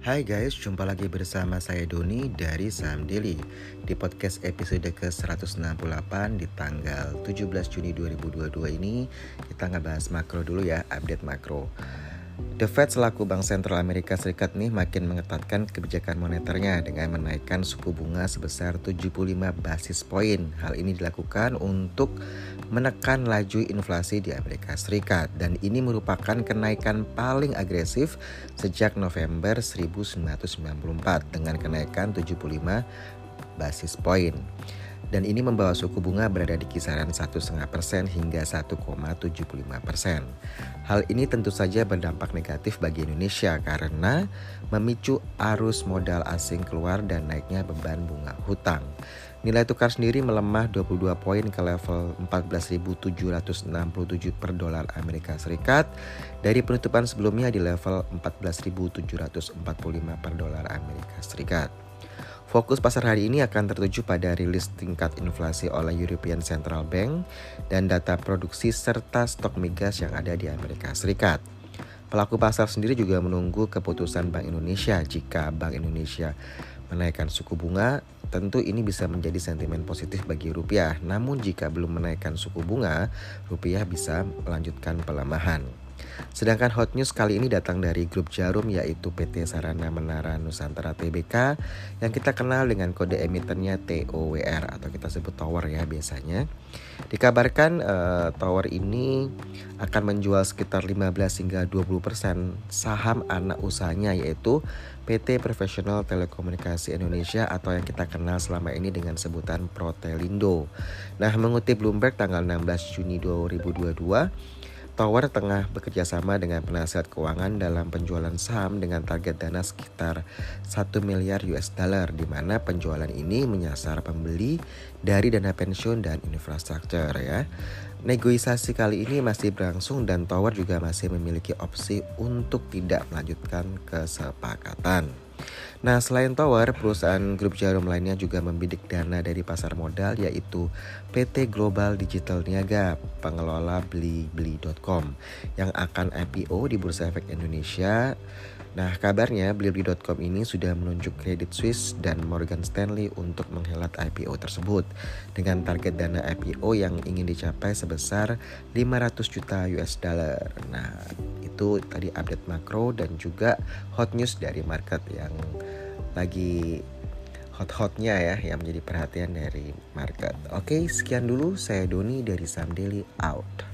Hai guys, jumpa lagi bersama saya Doni dari Saham Daily Di podcast episode ke-168 di tanggal 17 Juni 2022 ini Kita ngebahas makro dulu ya, update makro The Fed selaku Bank Sentral Amerika Serikat nih makin mengetatkan kebijakan moneternya dengan menaikkan suku bunga sebesar 75 basis poin. Hal ini dilakukan untuk menekan laju inflasi di Amerika Serikat. Dan ini merupakan kenaikan paling agresif sejak November 1994 dengan kenaikan 75 basis poin dan ini membawa suku bunga berada di kisaran 1,5% hingga 1,75%. Hal ini tentu saja berdampak negatif bagi Indonesia karena memicu arus modal asing keluar dan naiknya beban bunga hutang. Nilai tukar sendiri melemah 22 poin ke level 14.767 per dolar Amerika Serikat dari penutupan sebelumnya di level 14.745 per dolar Amerika Serikat. Fokus pasar hari ini akan tertuju pada rilis tingkat inflasi oleh European Central Bank dan data produksi serta stok migas yang ada di Amerika Serikat. Pelaku pasar sendiri juga menunggu keputusan Bank Indonesia. Jika Bank Indonesia menaikkan suku bunga, tentu ini bisa menjadi sentimen positif bagi rupiah. Namun jika belum menaikkan suku bunga, rupiah bisa melanjutkan pelemahan. Sedangkan hot news kali ini datang dari grup Jarum yaitu PT Sarana Menara Nusantara Tbk yang kita kenal dengan kode emitennya TOWR atau kita sebut tower ya biasanya. Dikabarkan uh, tower ini akan menjual sekitar 15 hingga 20% saham anak usahanya yaitu PT Profesional Telekomunikasi Indonesia atau yang kita kenal selama ini dengan sebutan Protelindo. Nah, mengutip Bloomberg tanggal 16 Juni 2022 Tower tengah bekerja sama dengan penasihat keuangan dalam penjualan saham dengan target dana sekitar 1 miliar US dollar di mana penjualan ini menyasar pembeli dari dana pensiun dan infrastruktur ya. Negosiasi kali ini masih berlangsung dan Tower juga masih memiliki opsi untuk tidak melanjutkan kesepakatan. Nah, selain Tower, perusahaan grup jarum lainnya juga membidik dana dari pasar modal yaitu PT Global Digital Niaga, pengelola Blibli.com yang akan IPO di Bursa Efek Indonesia Nah, kabarnya Blibli.com ini sudah menunjuk Credit Suisse dan Morgan Stanley untuk menghelat IPO tersebut dengan target dana IPO yang ingin dicapai sebesar 500 juta US dollar. Nah, itu tadi update makro dan juga hot news dari market yang lagi hot-hotnya ya yang menjadi perhatian dari market. Oke, sekian dulu saya Doni dari Sam Daily out.